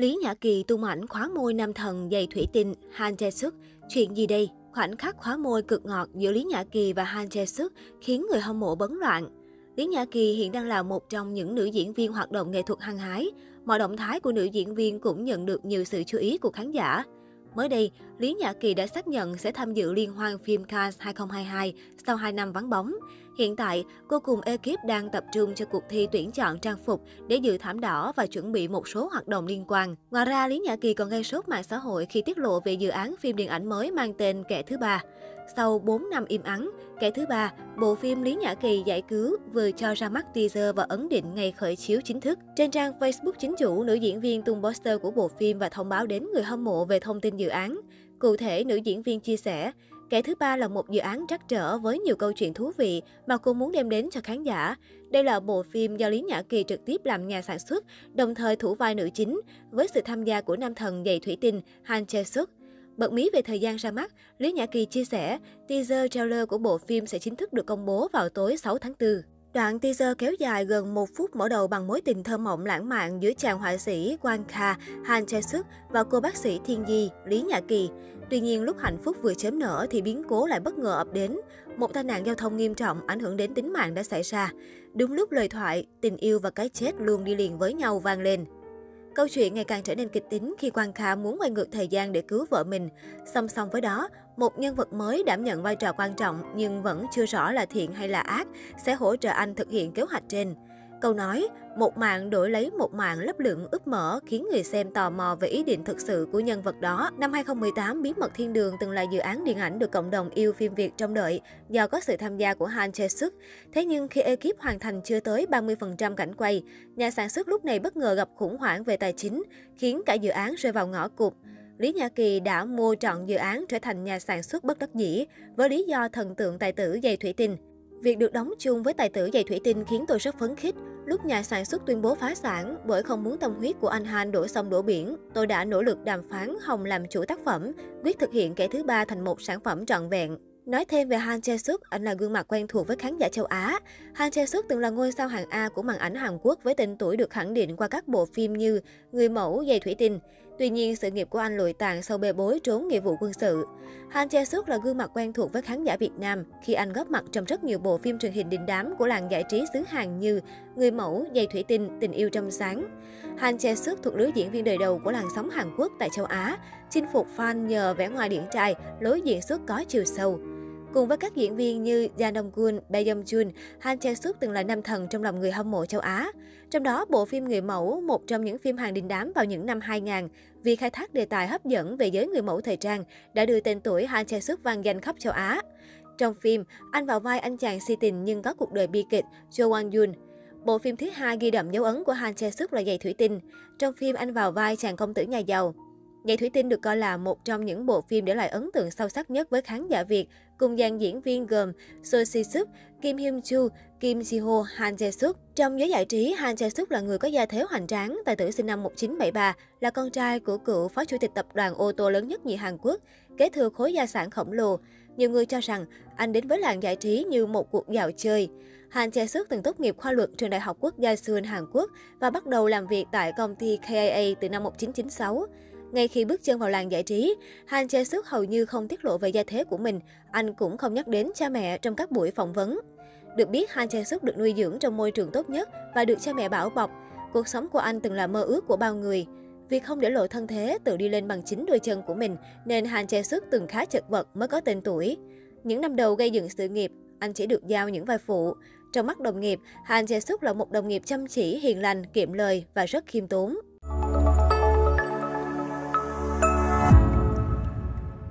Lý Nhã Kỳ tung ảnh khóa môi nam thần dày thủy tinh Han Jae Suk. Chuyện gì đây? Khoảnh khắc khóa môi cực ngọt giữa Lý Nhã Kỳ và Han Jae Suk khiến người hâm mộ bấn loạn. Lý Nhã Kỳ hiện đang là một trong những nữ diễn viên hoạt động nghệ thuật hăng hái. Mọi động thái của nữ diễn viên cũng nhận được nhiều sự chú ý của khán giả. Mới đây, Lý Nhã Kỳ đã xác nhận sẽ tham dự liên hoan phim Cannes 2022 sau 2 năm vắng bóng. Hiện tại, cô cùng ekip đang tập trung cho cuộc thi tuyển chọn trang phục để dự thảm đỏ và chuẩn bị một số hoạt động liên quan. Ngoài ra, Lý Nhã Kỳ còn gây sốt mạng xã hội khi tiết lộ về dự án phim điện ảnh mới mang tên Kẻ thứ ba. Sau 4 năm im ắng, Kẻ thứ ba, bộ phim Lý Nhã Kỳ giải cứu vừa cho ra mắt teaser và ấn định ngày khởi chiếu chính thức. Trên trang Facebook chính chủ, nữ diễn viên tung poster của bộ phim và thông báo đến người hâm mộ về thông tin dự án. Cụ thể, nữ diễn viên chia sẻ, Kẻ thứ ba là một dự án trắc trở với nhiều câu chuyện thú vị mà cô muốn đem đến cho khán giả. Đây là bộ phim do Lý Nhã Kỳ trực tiếp làm nhà sản xuất, đồng thời thủ vai nữ chính, với sự tham gia của nam thần dày thủy tinh Han Chae Suk. Bật mí về thời gian ra mắt, Lý Nhã Kỳ chia sẻ, teaser trailer của bộ phim sẽ chính thức được công bố vào tối 6 tháng 4. Đoạn teaser kéo dài gần một phút mở đầu bằng mối tình thơ mộng lãng mạn giữa chàng họa sĩ Quang Kha, Han Chae Suk và cô bác sĩ Thiên Di, Lý Nhã Kỳ. Tuy nhiên, lúc hạnh phúc vừa chớm nở thì biến cố lại bất ngờ ập đến. Một tai nạn giao thông nghiêm trọng ảnh hưởng đến tính mạng đã xảy ra. Đúng lúc lời thoại, tình yêu và cái chết luôn đi liền với nhau vang lên. Câu chuyện ngày càng trở nên kịch tính khi Quang Kha muốn quay ngược thời gian để cứu vợ mình. Song song với đó, một nhân vật mới đảm nhận vai trò quan trọng nhưng vẫn chưa rõ là thiện hay là ác sẽ hỗ trợ anh thực hiện kế hoạch trên. Câu nói, một mạng đổi lấy một mạng lấp lượng ướp mở khiến người xem tò mò về ý định thực sự của nhân vật đó. Năm 2018, Bí mật thiên đường từng là dự án điện ảnh được cộng đồng yêu phim Việt trông đợi do có sự tham gia của Han Chae Suk. Thế nhưng khi ekip hoàn thành chưa tới 30% cảnh quay, nhà sản xuất lúc này bất ngờ gặp khủng hoảng về tài chính, khiến cả dự án rơi vào ngõ cụt. Lý Nhã Kỳ đã mua trọn dự án trở thành nhà sản xuất bất đắc dĩ với lý do thần tượng tài tử dày thủy tinh. Việc được đóng chung với tài tử dày thủy tinh khiến tôi rất phấn khích. Lúc nhà sản xuất tuyên bố phá sản bởi không muốn tâm huyết của anh Han đổ sông đổ biển, tôi đã nỗ lực đàm phán Hồng làm chủ tác phẩm, quyết thực hiện kẻ thứ ba thành một sản phẩm trọn vẹn. Nói thêm về Han Jae Suk, anh là gương mặt quen thuộc với khán giả châu Á. Han Jae Suk từng là ngôi sao hàng A của màn ảnh Hàn Quốc với tên tuổi được khẳng định qua các bộ phim như Người mẫu, giày thủy tinh. Tuy nhiên, sự nghiệp của anh lụi tàn sau bê bối trốn nghĩa vụ quân sự. Han Jae Suk là gương mặt quen thuộc với khán giả Việt Nam khi anh góp mặt trong rất nhiều bộ phim truyền hình đình đám của làng giải trí xứ Hàn như Người mẫu, Dây thủy tinh, Tình yêu trong sáng. Han Jae Suk thuộc lứa diễn viên đời đầu của làng sóng Hàn Quốc tại châu Á, chinh phục fan nhờ vẻ ngoài điển trai, lối diễn xuất có chiều sâu. Cùng với các diễn viên như Ja Dong-gun, Bae Yong Jun, Han Chae-suk từng là nam thần trong lòng người hâm mộ châu Á. Trong đó, bộ phim Người mẫu, một trong những phim hàng đình đám vào những năm 2000, vì khai thác đề tài hấp dẫn về giới người mẫu thời trang, đã đưa tên tuổi Han Chae-suk vang danh khắp châu Á. Trong phim, anh vào vai anh chàng si tình nhưng có cuộc đời bi kịch Jo Won Yun. Bộ phim thứ hai ghi đậm dấu ấn của Han Chae-suk là Giày thủy tinh. Trong phim, anh vào vai chàng công tử nhà giàu. Nhảy Thủy Tinh được coi là một trong những bộ phim để lại ấn tượng sâu sắc nhất với khán giả Việt, cùng dàn diễn viên gồm So Si Suk, Kim Hyun Chu, Kim Si Ho, Han Jae Suk. Trong giới giải trí, Han Jae Suk là người có gia thế hoành tráng, tài tử sinh năm 1973, là con trai của cựu phó chủ tịch tập đoàn ô tô lớn nhất nhì Hàn Quốc, kế thừa khối gia sản khổng lồ. Nhiều người cho rằng anh đến với làng giải trí như một cuộc dạo chơi. Han Jae Suk từng tốt nghiệp khoa luật trường Đại học Quốc gia Seoul, Hàn Quốc và bắt đầu làm việc tại công ty KIA từ năm 1996. Ngay khi bước chân vào làng giải trí, Han Jae Suk hầu như không tiết lộ về gia thế của mình. Anh cũng không nhắc đến cha mẹ trong các buổi phỏng vấn. Được biết, Han Jae Suk được nuôi dưỡng trong môi trường tốt nhất và được cha mẹ bảo bọc. Cuộc sống của anh từng là mơ ước của bao người. Vì không để lộ thân thế, tự đi lên bằng chính đôi chân của mình, nên Han Jae Suk từng khá chật vật mới có tên tuổi. Những năm đầu gây dựng sự nghiệp, anh chỉ được giao những vai phụ. Trong mắt đồng nghiệp, Han Jae Suk là một đồng nghiệp chăm chỉ, hiền lành, kiệm lời và rất khiêm tốn.